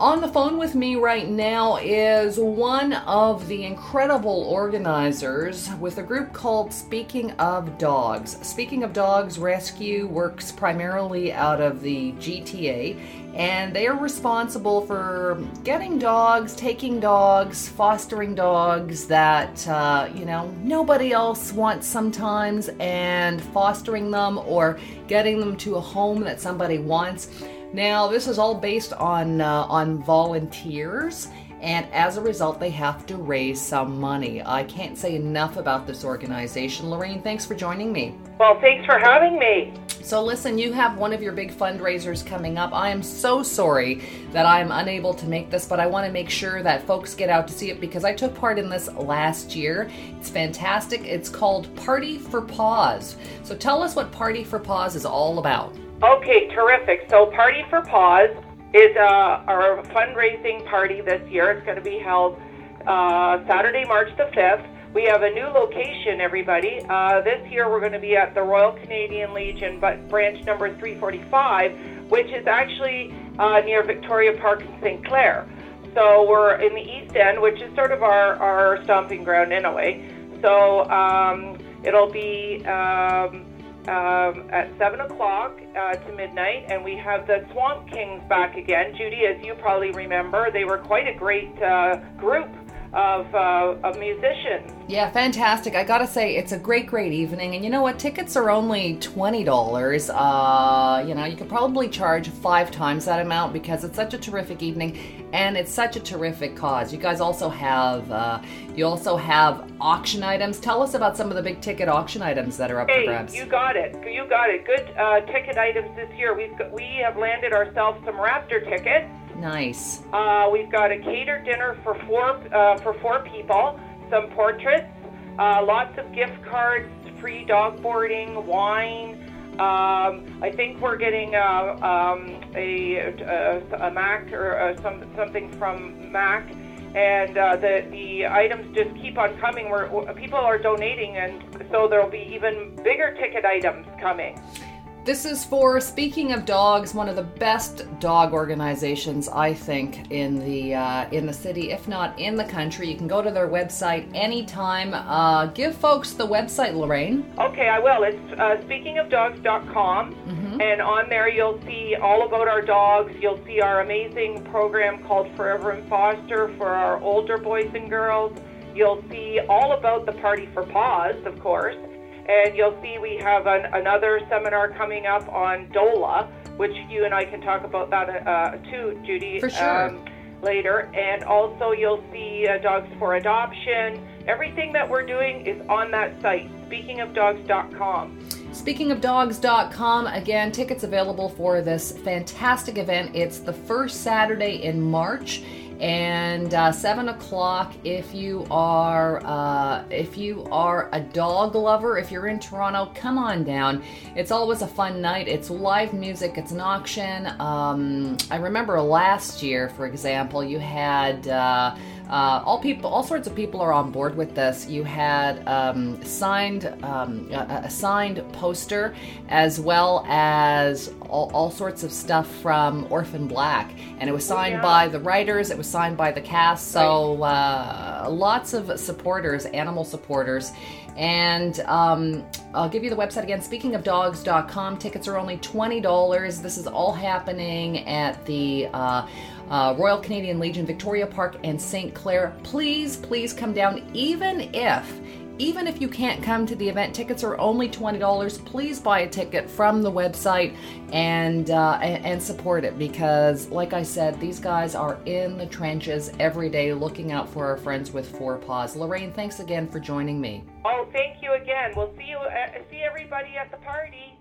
On the phone with me right now is one of the incredible organizers with a group called Speaking of Dogs. Speaking of Dogs Rescue works primarily out of the GTA, and they are responsible for getting dogs, taking dogs, fostering dogs that, uh, you know, nobody else wants sometimes, and fostering them or getting them to a home that somebody wants. Now, this is all based on uh, on volunteers, and as a result, they have to raise some money. I can't say enough about this organization. Lorraine, thanks for joining me. Well, thanks for having me. So, listen, you have one of your big fundraisers coming up. I am so sorry that I'm unable to make this, but I want to make sure that folks get out to see it because I took part in this last year. It's fantastic. It's called Party for Paws. So, tell us what Party for Paws is all about. Okay, terrific. So, Party for Paws is uh, our fundraising party this year. It's going to be held uh, Saturday, March the 5th. We have a new location, everybody. Uh, this year we're going to be at the Royal Canadian Legion, but branch number 345, which is actually uh, near Victoria Park in St. Clair. So we're in the East End, which is sort of our, our stomping ground in a way. So um, it'll be um, um, at 7 o'clock uh, to midnight, and we have the Swamp Kings back again. Judy, as you probably remember, they were quite a great uh, group of, uh, of musicians. Yeah, fantastic. I gotta say, it's a great, great evening. And you know what? Tickets are only $20. Uh, you know, you could probably charge five times that amount because it's such a terrific evening and it's such a terrific cause. You guys also have, uh, you also have auction items. Tell us about some of the big ticket auction items that are up hey, for grabs. You got it. You got it. Good uh, ticket items this year. We've got, we have landed ourselves some Raptor tickets. Nice. Uh, we've got a catered dinner for four uh, for four people, some portraits, uh, lots of gift cards, free dog boarding, wine. Um, I think we're getting uh, um, a, a, a Mac or uh, some something from Mac, and uh, the the items just keep on coming. Where people are donating, and so there'll be even bigger ticket items coming. This is for speaking of dogs, one of the best dog organizations I think in the uh, in the city, if not in the country. You can go to their website anytime. Uh, give folks the website, Lorraine. Okay, I will. It's uh, speakingofdogs.com, mm-hmm. and on there you'll see all about our dogs. You'll see our amazing program called Forever and Foster for our older boys and girls. You'll see all about the Party for Paws, of course and you'll see we have an, another seminar coming up on DOLA, which you and I can talk about that uh, too, Judy. For sure. Um, later. And also, you'll see uh, Dogs for Adoption. Everything that we're doing is on that site, speakingofdogs.com. Speakingofdogs.com, again, tickets available for this fantastic event. It's the first Saturday in March and uh, seven o'clock if you are uh, if you are a dog lover if you're in toronto come on down. It's always a fun night. It's live music it's an auction. Um, i remember last year for example you had uh, uh, all people, all sorts of people are on board with this. You had um, signed um, a, a, signed poster, as well as all, all, sorts of stuff from Orphan Black, and it was signed yeah. by the writers. It was signed by the cast. So uh, lots of supporters, animal supporters, and um, I'll give you the website again speakingofdogs.com. Tickets are only $20. This is all happening at the uh, uh, Royal Canadian Legion, Victoria Park, and St. Clair. Please, please come down, even if even if you can't come to the event, tickets are only $20. Please buy a ticket from the website and, uh, and support it because, like I said, these guys are in the trenches every day looking out for our friends with four paws. Lorraine, thanks again for joining me. Oh, thank you again. We'll see you. Uh, see everybody at the party.